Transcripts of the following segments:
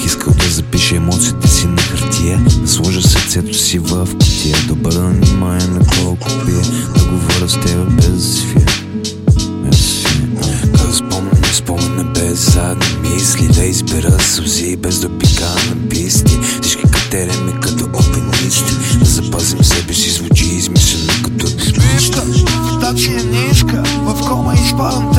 Бих искал да запиша емоциите си на хартия Да сложа сърцето си в кутия Да бъда внимание на колко пия Да говоря с тебе без да си Като спомня, не спомня без задни мисли Да избера сълзи без да пика на писти. Всички катереми като опеничти Да запазим себе си звучи измислено като дискмичка Стачи е нишка, в кома е изпадам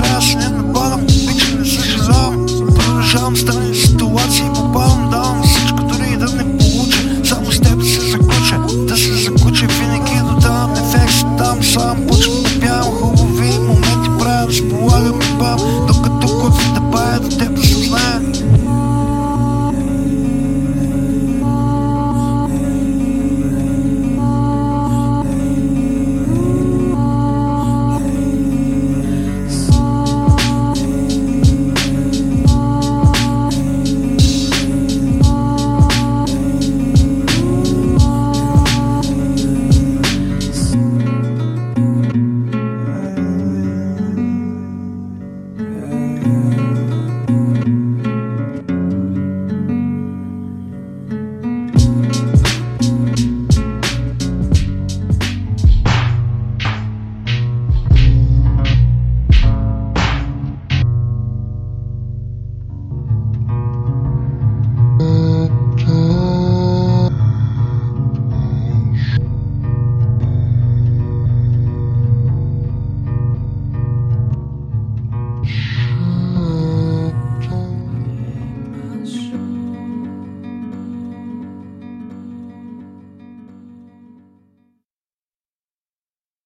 сам Почвам да бям хубави моменти правя, да сполагам и бам Докато куците паят, те